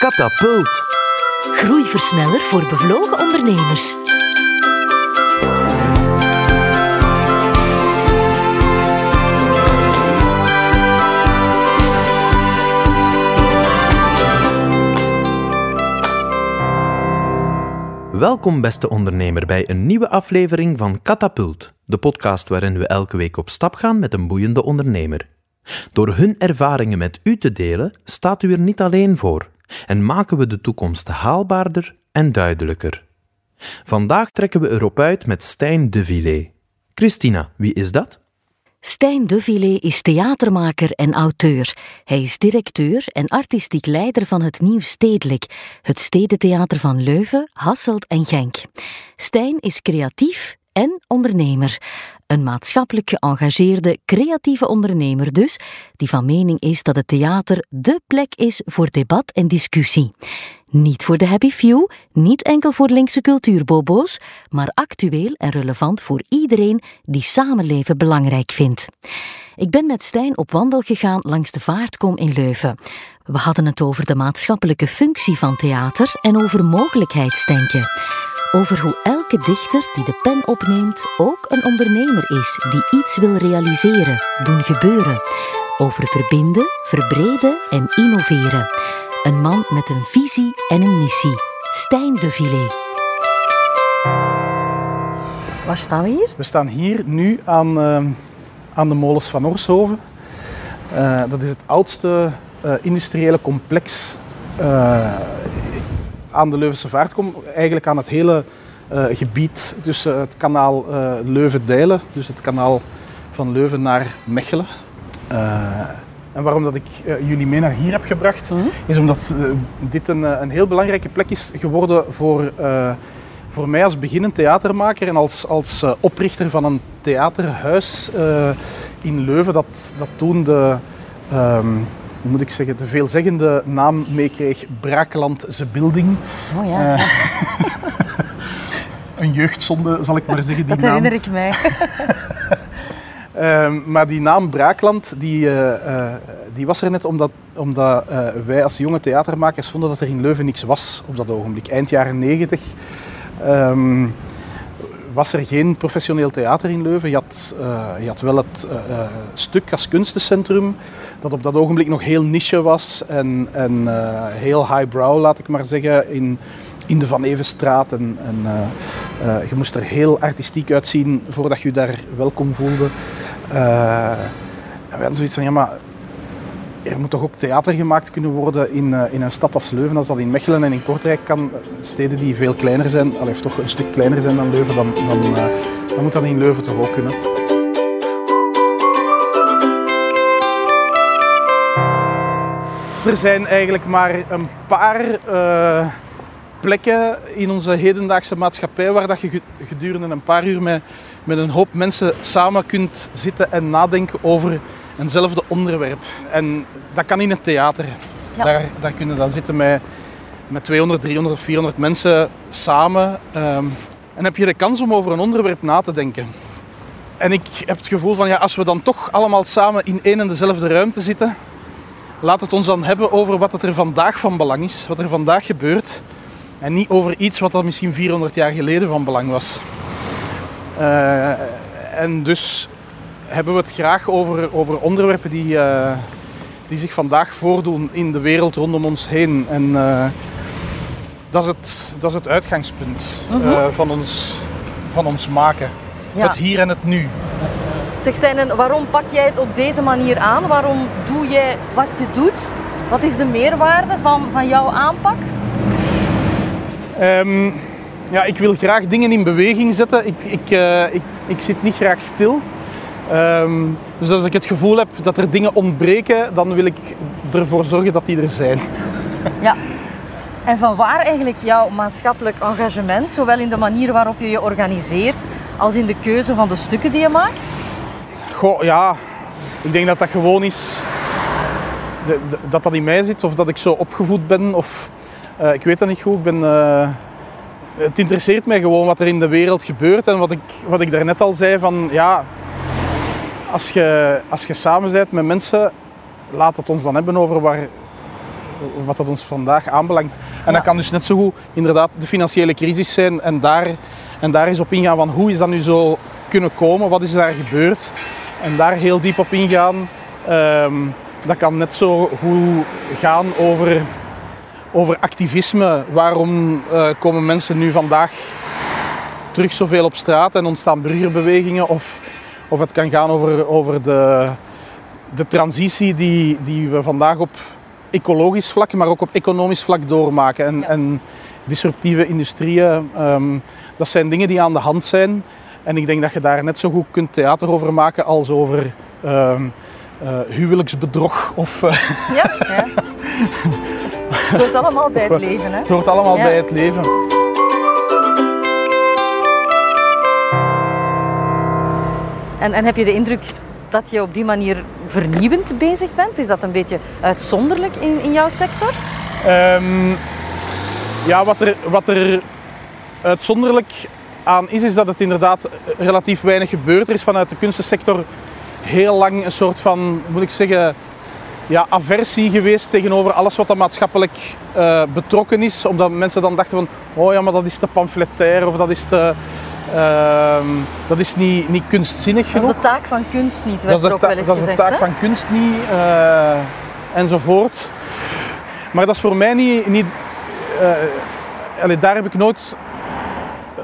Katapult. Groeiversneller voor bevlogen ondernemers. Welkom beste ondernemer bij een nieuwe aflevering van Katapult, de podcast waarin we elke week op stap gaan met een boeiende ondernemer. Door hun ervaringen met u te delen, staat u er niet alleen voor en maken we de toekomst haalbaarder en duidelijker. Vandaag trekken we erop uit met Stijn de Villet. Christina, wie is dat? Stijn de Villet is theatermaker en auteur. Hij is directeur en artistiek leider van het Nieuw Stedelijk, het stedentheater van Leuven, Hasselt en Genk. Stijn is creatief en ondernemer. Een maatschappelijk geëngageerde, creatieve ondernemer dus, die van mening is dat het theater dé plek is voor debat en discussie. Niet voor de happy few, niet enkel voor linkse cultuurbobo's, maar actueel en relevant voor iedereen die samenleven belangrijk vindt. Ik ben met Stijn op wandel gegaan langs de Vaartkom in Leuven. We hadden het over de maatschappelijke functie van theater en over mogelijkheidsdenken. Over hoe elke dichter die de pen opneemt ook een ondernemer is die iets wil realiseren, doen gebeuren. Over verbinden, verbreden en innoveren. Een man met een visie en een missie. Stijn de Villet. Waar staan we hier? We staan hier nu aan, uh, aan de molens van Orshoven. Uh, dat is het oudste uh, industriële complex aan de Leuvense Vaartkom. Eigenlijk aan het hele gebied tussen het kanaal Leuven-Dijlen, dus het kanaal van Leuven naar Mechelen. En waarom dat ik jullie mee naar hier heb gebracht, mm -hmm. is omdat dit een, een, heel belangrijke plek is geworden voor, voor mij als beginnend theatermaker en als, als oprichter van een theaterhuis in Leuven, dat, dat toen de, um, hoe moet ik zeggen, de veelzeggende naam meekreeg, Braaklandse Building. Oh ja. een jeugdzonde, zal ik maar zeggen, die dat naam. herinner ik mij. Uh, maar die naam Braakland, die, uh, uh, die was er net omdat, omdat wij als jonge theatermakers vonden dat er in Leuven niks was op dat ogenblik. Eind jaren negentig um, was er geen professioneel theater in Leuven. Je had, je had wel het stuk als kunstencentrum, dat op dat ogenblik nog heel niche was en, en heel highbrow, laat ik maar zeggen, in, in de Van Evenstraat. En, en je moest er heel artistiek uitzien voordat je je daar welkom voelde. Uh, we hadden zoiets van, ja maar er moet toch ook theater gemaakt kunnen worden in, in een stad als Leuven. Als dat in Mechelen en in Kortrijk kan, steden die veel kleiner zijn, al heeft toch een stuk kleiner zijn dan Leuven, dan, dan, dan moet dat in Leuven toch ook kunnen. Er zijn eigenlijk maar een paar plekken in onze hedendaagse maatschappij waar dat je gedurende een paar uur met, met een hoop mensen samen kunt zitten en nadenken over eenzelfde onderwerp. En dat kan in het theater. Ja. Daar, daar kunnen dan zitten met, met 200, 300 of 400 mensen samen. Um, en heb je de kans om over een onderwerp na te denken. En ik heb het gevoel van, ja, als we dan toch allemaal samen in één en dezelfde ruimte zitten, laat het ons dan hebben over wat er vandaag van belang is, wat er vandaag gebeurt. En niet over iets wat al misschien 400 jaar geleden van belang was. Uh, en dus hebben we het graag over, over onderwerpen die, uh, die zich vandaag voordoen in de wereld rondom ons heen. En uh, dat, is het, dat is het uitgangspunt mm -hmm. van, ons, van ons maken. Ja. Het hier en het nu. Zeg Stijn, waarom pak jij het op deze manier aan? Waarom doe jij wat je doet? Wat is de meerwaarde van, van jouw aanpak? Um, ja, ik wil graag dingen in beweging zetten. Ik, ik, uh, ik, ik zit niet graag stil. Um, dus als ik het gevoel heb dat er dingen ontbreken, dan wil ik ervoor zorgen dat die er zijn. Ja. En van waar eigenlijk jouw maatschappelijk engagement, zowel in de manier waarop je je organiseert, als in de keuze van de stukken die je maakt? Goh, ja. Ik denk dat dat gewoon is... Dat dat in mij zit, of dat ik zo opgevoed ben, of... Uh, ik weet dat niet goed. Ik ben, uh, het interesseert mij gewoon wat er in de wereld gebeurt. En wat ik, wat ik daarnet al zei, van ja, als je, als je samen bent met mensen, laat het ons dan hebben over waar, wat dat ons vandaag aanbelangt. En dat kan dus net zo goed inderdaad de financiële crisis zijn en daar, en daar is op ingaan van hoe is dat nu zo kunnen komen, wat is daar gebeurd en daar heel diep op ingaan. Ehm, dat kan net zo goed gaan over, over activisme. Waarom uh, komen mensen nu vandaag terug zoveel op straat en ontstaan burgerbewegingen? Of, of het kan gaan over, over de, de transitie die, die we vandaag op ecologisch vlak, maar ook op economisch vlak doormaken. En, en disruptieve industrieën, um, dat zijn dingen die aan de hand zijn. En ik denk dat je daar net zo goed kunt theater over maken als over um, uh, huwelijksbedrog. Of, uh, ja, ja. Het hoort allemaal bij het leven. Hè? Het hoort allemaal ja. bij het leven. En, en heb je de indruk dat je op die manier vernieuwend bezig bent? Is dat een beetje uitzonderlijk in, in jouw sector? Um, ja, wat er, wat er uitzonderlijk aan is, is dat het inderdaad relatief weinig gebeurt. Er is vanuit de kunstensector heel lang een soort van, moet ik zeggen, ja, aversie geweest tegenover alles wat dan maatschappelijk uh, betrokken is. Omdat mensen dan dachten van, oh ja, maar dat is te pamfletair of dat is te... Uh, dat is niet, niet kunstzinnig genoeg. Dat is de taak van kunst niet, werd er ook wel eens Dat is de taak van kunst niet, uh, enzovoort. Maar dat is voor mij niet... niet allee, daar heb ik nooit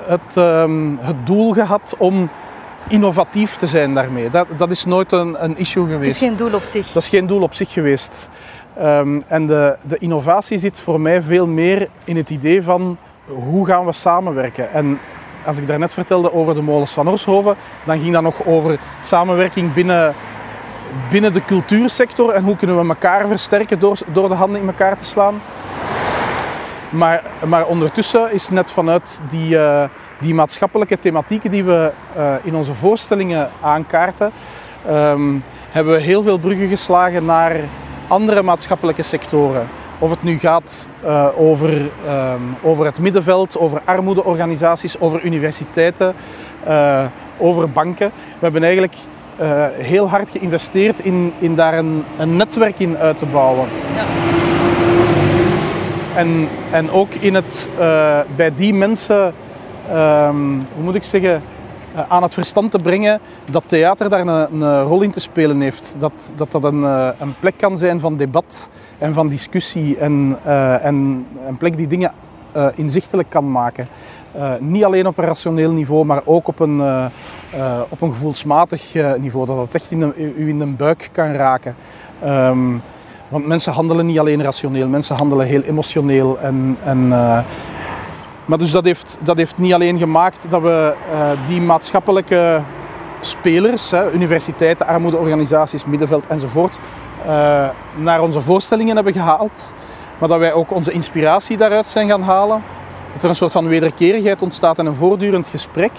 het, um, het doel gehad om innovatief te zijn daarmee. Dat, dat is nooit een, een issue geweest. Het is geen doel op zich. Dat is geen doel op zich geweest. Um, en de, de innovatie zit voor mij veel meer in het idee van hoe gaan we samenwerken. En als ik daarnet vertelde over de molens van Orshoven, dan ging dat nog over samenwerking binnen, binnen de cultuursector en hoe kunnen we elkaar versterken door, door de handen in elkaar te slaan. Maar, maar ondertussen is net vanuit die, uh, die maatschappelijke thematieken die we uh, in onze voorstellingen aankaarten, um, hebben we heel veel bruggen geslagen naar andere maatschappelijke sectoren. Of het nu gaat uh, over, um, over het middenveld, over armoedeorganisaties, over universiteiten, over banken. We hebben eigenlijk heel hard geïnvesteerd in, in daar een, een netwerk in uit te bouwen. Ja. En, en ook in het, bij die mensen, um, hoe moet ik zeggen, aan het verstand te brengen dat theater daar een, rol in te spelen heeft. Dat dat, dat een, uh, een plek kan zijn van debat en van discussie en, en een plek die dingen inzichtelijk kan maken. niet alleen op een rationeel niveau, maar ook op een, op een gevoelsmatig niveau. Dat het echt in u in de buik kan raken. Um, want mensen handelen niet alleen rationeel, mensen handelen heel emotioneel. En, en, maar dus dat heeft, dat heeft niet alleen gemaakt dat we uh, die maatschappelijke spelers, hè, universiteiten, armoedeorganisaties, middenveld enzovoort, uh, naar onze voorstellingen hebben gehaald. Maar dat wij ook onze inspiratie daaruit zijn gaan halen. Dat er een soort van wederkerigheid ontstaat en een voortdurend gesprek.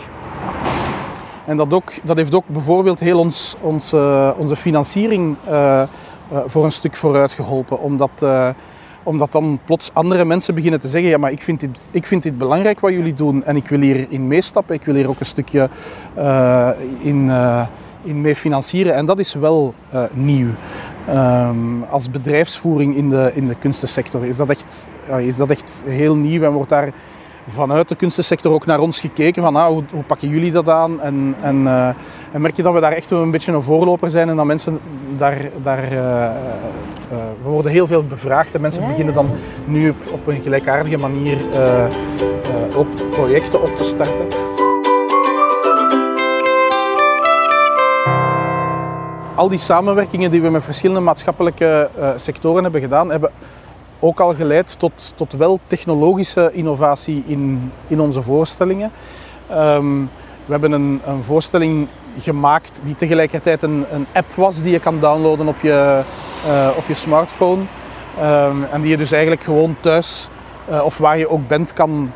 En dat, ook, dat heeft ook bijvoorbeeld heel ons, ons, onze financiering voor een stuk vooruit geholpen. Omdat, omdat dan plots andere mensen beginnen te zeggen: Ja, maar ik vind, dit, ik vind dit belangrijk wat jullie doen en ik wil hierin meestappen. Ik wil hier ook een stukje uh, in, in mee financieren. En dat is wel nieuw. Um, als bedrijfsvoering in de, in de kunstensector is dat, echt, is dat echt heel nieuw en wordt daar vanuit de kunstensector ook naar ons gekeken van ah, hoe, hoe, pakken jullie dat aan en, en, uh, en, merk je dat we daar echt een beetje een voorloper zijn en dat mensen daar, daar uh, uh, we worden heel veel bevraagd en mensen ja, beginnen dan nu op, op, een gelijkaardige manier ook projecten op te starten. Al die samenwerkingen die we met verschillende maatschappelijke sectoren hebben gedaan, hebben ook al geleid tot, tot wel technologische innovatie in, in onze voorstellingen. Um, we hebben een, een, voorstelling gemaakt die tegelijkertijd een, een, app was die je kan downloaden op je, uh, op je smartphone. Um, en die je dus eigenlijk gewoon thuis uh, of waar je ook bent kan,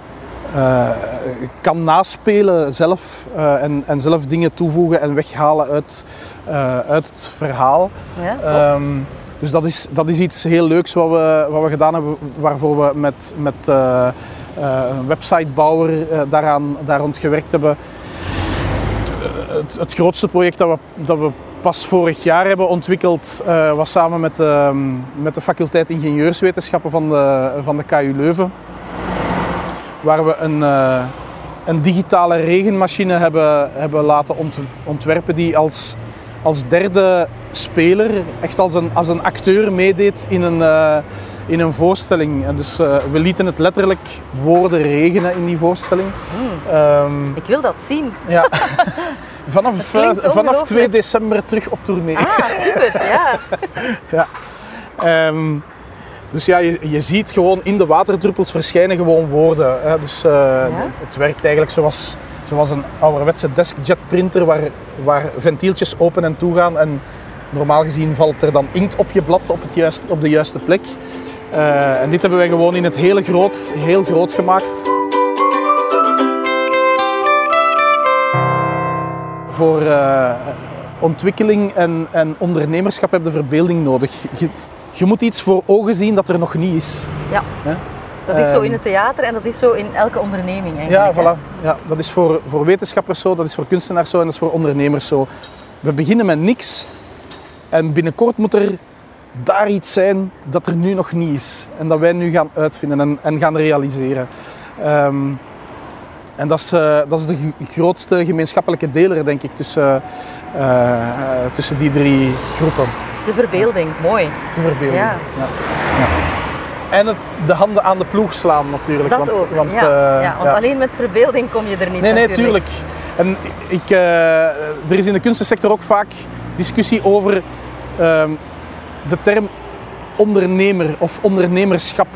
uh, kan naspelen zelf en, en, zelf dingen toevoegen en weghalen uit, uit het verhaal. Ja, dus dat is, dat is iets heel leuks wat we, wat we gedaan hebben, waarvoor we met, met uh, uh, een websitebouwer uh, daaraan, daar rond gewerkt hebben. Het, het, grootste project dat we, dat we pas vorig jaar hebben ontwikkeld was samen met, met de faculteit Ingenieurswetenschappen van de, van de KU Leuven. Waar we een, een digitale regenmachine hebben, hebben laten ont ontwerpen die als, als derde speler, echt als een, als een acteur meedeed in een, uh, in een voorstelling. En dus uh, we lieten het letterlijk woorden regenen in die voorstelling. Mm. Um, Ik wil dat zien. Ja. vanaf, uh, vanaf 2 december terug op tournee. Ah, super, ja. ja. Um, dus ja, je, je, ziet gewoon in de waterdruppels verschijnen gewoon woorden. Hè. Dus ja? het werkt eigenlijk zoals, zoals een ouderwetse deskjet printer waar, waar ventieltjes open en toe gaan. En Normaal gezien valt er dan inkt op je blad op, het juist, op de juiste plek. Uh, en dit hebben wij gewoon in het hele groot, heel groot gemaakt. Voor uh, ontwikkeling en, en ondernemerschap heb je verbeelding nodig. Je, je, moet iets voor ogen zien dat er nog niet is. Ja. Hè? Dat is zo in het theater en dat is zo in elke onderneming eigenlijk. Ja, voilà. ja, dat is voor, voor wetenschappers zo, dat is voor kunstenaars zo en dat is voor ondernemers zo. We beginnen met niks en binnenkort moet er daar iets zijn dat er nu nog niet is. En dat wij nu gaan uitvinden en, en gaan realiseren. Um, en dat is, uh, dat is de grootste gemeenschappelijke deler, denk ik, tussen, uh, tussen die drie groepen. De verbeelding, mooi. De verbeelding, ja. ja. ja. En het, de handen aan de ploeg slaan natuurlijk. Dat want, ook, want, ja. ja want alleen met verbeelding kom je er niet Nee, nee, natuurlijk. tuurlijk. En ik, er is in de kunstensector ook vaak discussie over uh, de term ondernemer of ondernemerschap.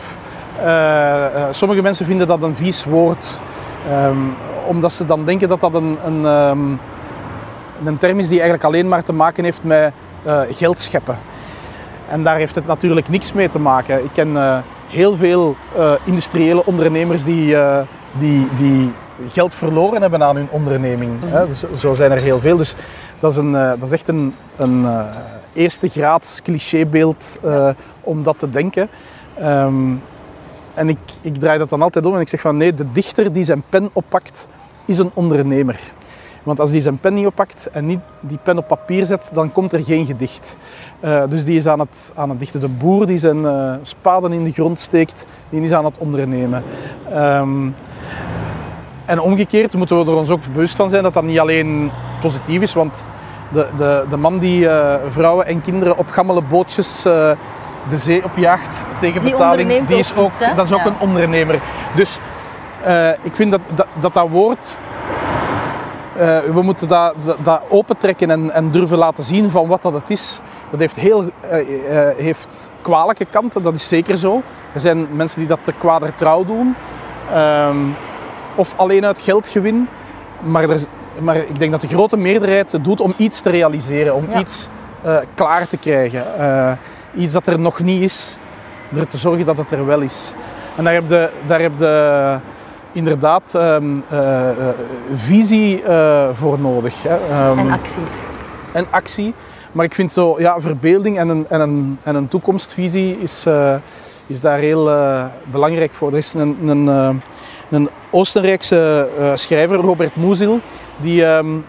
Uh, uh, sommige mensen vinden dat een vies woord, um, omdat ze dan denken dat dat een, een, um, een term is die eigenlijk alleen maar te maken heeft met uh, geld scheppen. En daar heeft het natuurlijk niks mee te maken. Ik ken heel veel industriële ondernemers die, die, die geld verloren hebben aan hun onderneming. Mm -hmm. dus, zo zijn er heel veel. Dus dat is, een, dat is echt een, een uh, eerste graads clichébeeld uh, om dat te denken. Um, en ik, ik draai dat dan altijd om en ik zeg van nee, de dichter die zijn pen oppakt, is een ondernemer. Want als die zijn pen niet oppakt en niet die pen op papier zet, dan komt er geen gedicht. Uh, dus die is aan het, aan het dichten. De boer die zijn uh, spaden in de grond steekt, die is aan het ondernemen. Um, en omgekeerd moeten we er ons ook bewust van zijn dat dat niet alleen positief is, want de, de, de man die uh, vrouwen en kinderen op gammele bootjes uh, de zee opjaagt tegen die betaling, die is ook, iets, dat is ook ja. een ondernemer. Dus uh, ik vind dat dat, dat, dat woord, we moeten dat, dat, dat opentrekken en, en durven laten zien van wat dat het is. Dat heeft heel heeft kwalijke kanten, dat is zeker zo. Er zijn mensen die dat te kwader trouw doen. Um, of alleen uit geldgewin. Maar, er, maar ik denk dat de grote meerderheid het doet om iets te realiseren, om Ja. iets uh, klaar te krijgen. Uh, iets dat er nog niet is, er te zorgen dat het er wel is. En daar heb je, daar heb je inderdaad um, uh, visie voor nodig. Hè. Um, En actie. en actie. Maar ik vind zo, ja, verbeelding en een, en een, en een toekomstvisie is, is daar heel belangrijk voor. Er is een, een een Oostenrijkse schrijver, Robert Musil, die, um,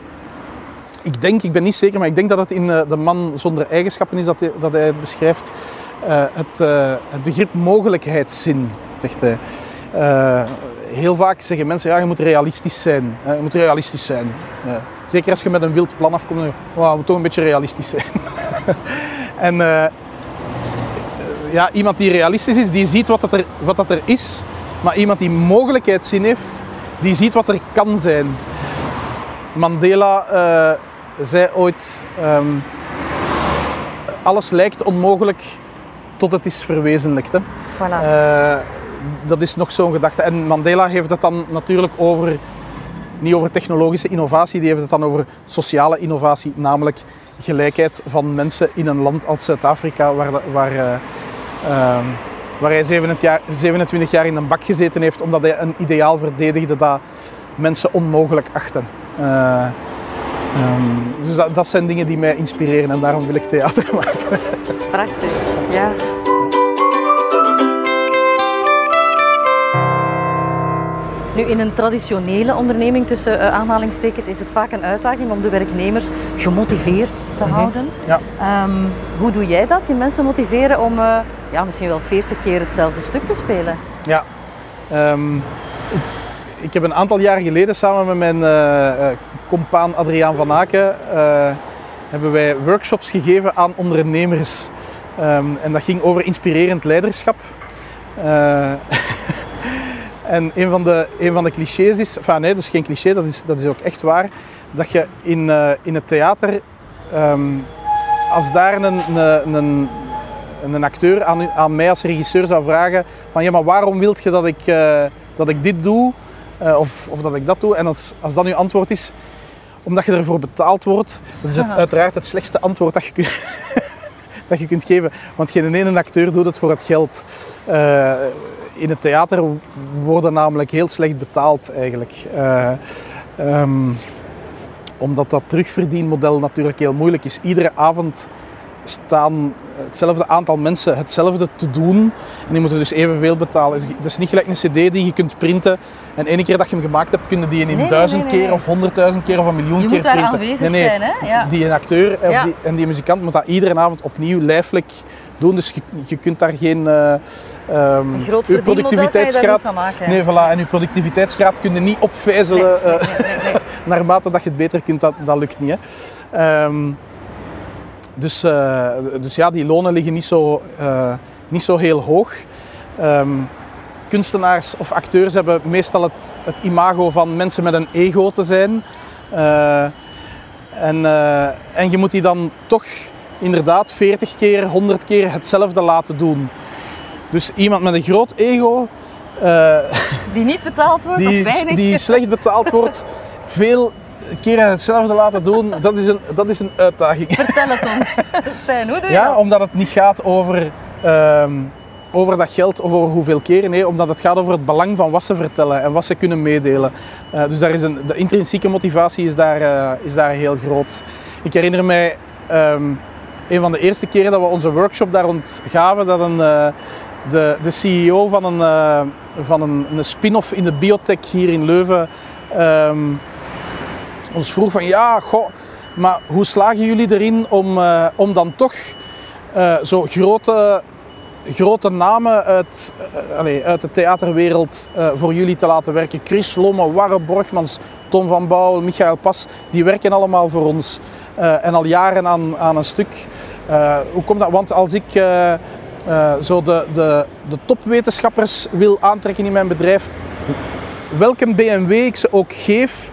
ik denk, ik ben niet zeker, maar ik denk dat het in uh, De Man zonder eigenschappen is dat hij, dat hij het beschrijft, uh, het, het, begrip mogelijkheidszin, zegt hij. heel vaak zeggen mensen, ja, je moet realistisch zijn. je moet realistisch zijn. zeker als je met een wild plan afkomt, dan wow, je moet toch een beetje realistisch zijn. en ja, iemand die realistisch is, die ziet wat dat er, wat dat er is, maar iemand die mogelijkheidszin heeft, die ziet wat er kan zijn. Mandela uh, zei ooit: um, alles lijkt onmogelijk tot het is verwezenlijkt. Hè. Voilà. Uh, dat is nog zo'n gedachte. En Mandela heeft het dan natuurlijk over, niet over technologische innovatie, die heeft het dan over sociale innovatie, namelijk gelijkheid van mensen in een land als Zuid-Afrika, waar, waar uh, um, waar hij 27 jaar, 27 jaar in een bak gezeten heeft omdat hij een ideaal verdedigde dat mensen onmogelijk achten. Uh, um, dus dat, dat, zijn dingen die mij inspireren en daarom wil ik theater maken. Prachtig, ja. Nu, in een traditionele onderneming tussen uh, aanhalingstekens is het vaak een uitdaging om de werknemers gemotiveerd te Mhm. houden. Ja. Ehm, hoe doe jij dat? Je mensen motiveren om uh, ja, misschien wel 40 keer hetzelfde stuk te spelen? Ja. Um, ik, heb een aantal jaar geleden samen met mijn uh, compaan Adriaan van Aken hebben wij workshops gegeven aan ondernemers. Um, en dat ging over inspirerend leiderschap. En een van, de, een van de clichés is, enfin nee, dat is geen cliché, dat is, dat is ook echt waar, dat je in, in het theater, um, als daar een, een, een, een acteur aan, aan mij als regisseur zou vragen van ja, maar waarom wilt je dat ik, dat ik dit doe uh, of, of dat ik dat doe? En als, als dat uw antwoord is, omdat je ervoor betaald wordt, dat is het, uiteraard het slechtste antwoord dat je kunt, dat je kunt geven. Want geen ene acteur doet het voor het geld. Uh, in het theater worden namelijk heel slecht betaald eigenlijk. Uh, um, omdat dat terugverdienmodel natuurlijk heel moeilijk is. Iedere avond staan hetzelfde aantal mensen hetzelfde te doen. En die moeten dus evenveel betalen. Het is niet gelijk een cd die je kunt printen. En ene keer dat je hem gemaakt hebt, kunnen die in nee, duizend nee, nee, keer of honderdduizend keer of een miljoen je keer moet daar printen. aanwezig zijn, hè? Ja. Die een acteur Ja. die, en die muzikant moet dat iedere avond opnieuw lijfelijk doen. Dus je, je kunt daar geen... Uh, um, groot uw productiviteitsgraad... Van maken, nee, voilà. En je productiviteitsgraad kun je niet opvijzelen uh, naarmate dat je het beter kunt. Dat, dat lukt niet, hè. Um, dus, uh, dus ja, die lonen liggen niet zo, uh, niet zo heel hoog. Um, kunstenaars of acteurs hebben meestal het, het, imago van mensen met een ego te zijn. Uh, en, en je moet die dan toch inderdaad 40 keer, 100 keer hetzelfde laten doen. Dus iemand met een groot ego. die niet betaald wordt die, of weinig. Die slecht betaald wordt. veel keren hetzelfde laten doen, dat is een, dat is een uitdaging. Vertel het ons, Stijn, hoe doe je ja, dat? omdat het niet gaat over, um, over dat geld of over hoeveel keren. Nee, omdat het gaat over het belang van wat ze vertellen en wat ze kunnen meedelen. Uh, dus daar is een, de intrinsieke motivatie is daar, uh, is daar heel groot. Ik herinner mij um, een van de eerste keren dat we onze workshop daar rond gaven, dat een, uh, de, de CEO van een, van een, een spin-off in de biotech hier in Leuven um, ons vroeg van ja, goh, maar hoe slagen jullie erin om, uh, om dan toch uh, zo grote, grote namen uit, uh, allez, uit de theaterwereld voor jullie te laten werken? Chris Lomme, Warre Borgmans, Tom van Bouwel, Michael Pas, die werken allemaal voor ons en al jaren aan, aan een stuk. hoe komt dat? Want als ik zo de, de, de topwetenschappers wil aantrekken in mijn bedrijf, welke BMW ik ze ook geef,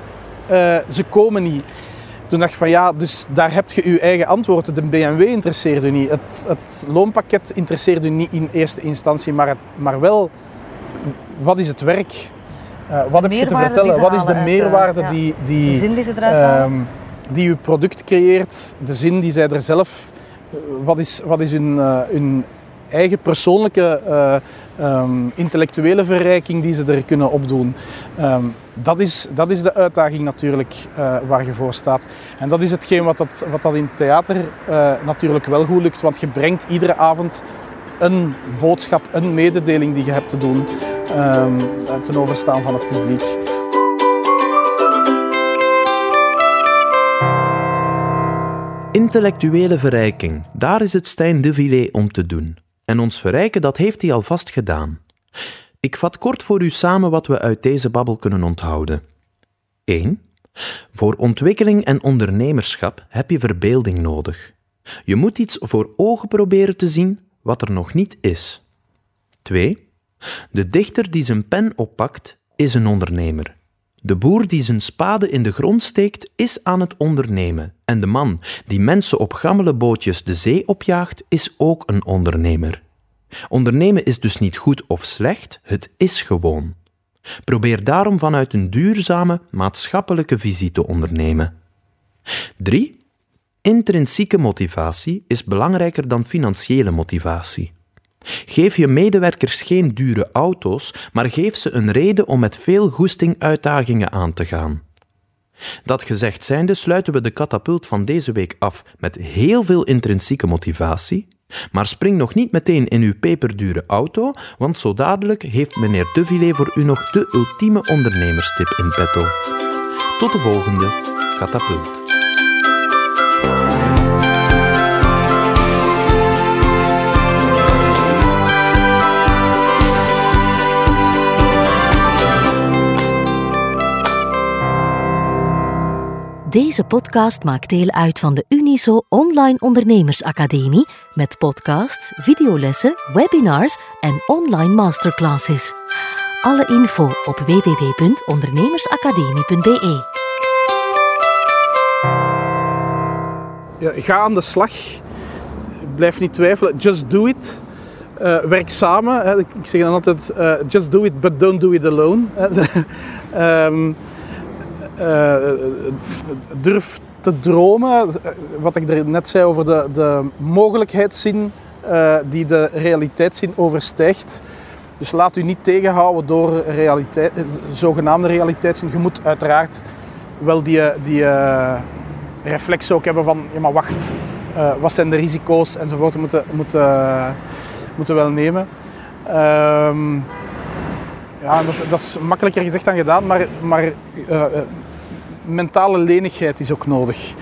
uh, ze komen niet. Toen dacht ik van ja, dus daar heb je je eigen antwoord. De BMW interesseert u niet. Het, het loonpakket interesseert u niet in eerste instantie, maar, het, maar wel wat is het werk? Uh, wat heb je te vertellen? Wat is de meerwaarde uit, uh, die, die, de zin die ze eruit halen? um, die uw product creëert? De zin die zij er zelf. Wat is, wat is hun, hun eigen persoonlijke uh, um, intellectuele verrijking die ze er kunnen opdoen. Um, dat, is, dat is de uitdaging natuurlijk uh, waar je voor staat. En dat is hetgeen wat dat, wat dat in theater uh, natuurlijk wel goed lukt, want je brengt iedere avond een boodschap, een mededeling die je hebt te doen um, ten overstaan van het publiek. Intellectuele verrijking, daar is het Stijn de Villet om te doen. En ons verrijken, dat heeft hij alvast gedaan. Ik vat kort voor u samen wat we uit deze babbel kunnen onthouden. 1. Voor ontwikkeling en ondernemerschap heb je verbeelding nodig. Je moet iets voor ogen proberen te zien wat er nog niet is. 2. De dichter die zijn pen oppakt, is een ondernemer. De boer die zijn spade in de grond steekt, is aan het ondernemen. En de man die mensen op gammele bootjes de zee opjaagt, is ook een ondernemer. Ondernemen is dus niet goed of slecht, het is gewoon. Probeer daarom vanuit een duurzame, maatschappelijke visie te ondernemen. 3. Intrinsieke motivatie is belangrijker dan financiële motivatie. Geef je medewerkers geen dure auto's, maar geef ze een reden om met veel goesting uitdagingen aan te gaan. Dat gezegd zijnde sluiten we de katapult van deze week af met heel veel intrinsieke motivatie Maar spring nog niet meteen in uw peperdure auto, want zo dadelijk heeft meneer Devillé voor u nog de ultieme ondernemerstip in petto. Tot de volgende Katapult. Deze podcast maakt deel uit van de Uniso Online Ondernemersacademie met podcasts, videolessen, webinars en online masterclasses. Alle info op www.ondernemersacademie.be. Ja, ga aan de slag. Blijf niet twijfelen. Just do it. Uh, werk samen. Ik zeg dan altijd: uh, just do it, but don't do it alone. um, uh, durf te dromen. Wat ik er net zei over de, de mogelijkheidszin uh, die de realiteitszin overstijgt. Dus laat u niet tegenhouden door realiteit, zogenaamde realiteitszin. Je moet uiteraard wel die, die reflex ook hebben van, ja maar wacht, wat zijn de risico's enzovoort. Moeten, moeten, moeten wel nemen. Ehm, ja, dat, dat, is makkelijker gezegd dan gedaan, maar, maar mentale lenigheid is ook nodig.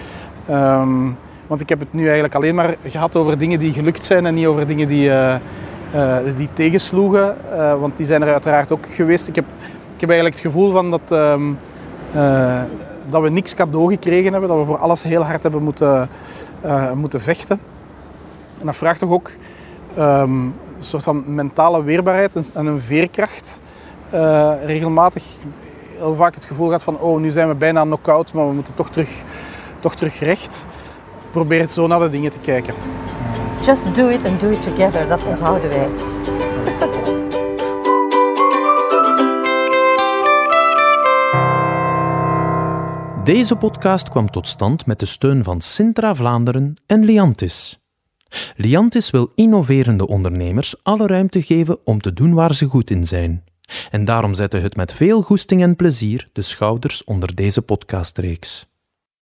Um, want ik heb het nu eigenlijk alleen maar gehad over dingen die gelukt zijn en niet over dingen die, uh, uh, die tegensloegen. Uh, want die zijn er uiteraard ook geweest. Ik heb, ik heb eigenlijk het gevoel van dat, um, dat we niks cadeau gekregen hebben, dat we voor alles heel hard hebben moeten, moeten vechten. En dat vraagt toch ook um, een soort van mentale weerbaarheid en een veerkracht. regelmatig heel vaak het gevoel gehad van oh, nu zijn we bijna knock-out, maar we moeten toch terug, toch terug recht. Probeer het zo naar de dingen te kijken. Just do it and do it together, dat onthouden wij. Deze podcast kwam tot stand met de steun van Sintra Vlaanderen en Liantis. Liantis wil innoverende ondernemers alle ruimte geven om te doen waar ze goed in zijn. En daarom zette het met veel goesting en plezier de schouders onder deze podcastreeks.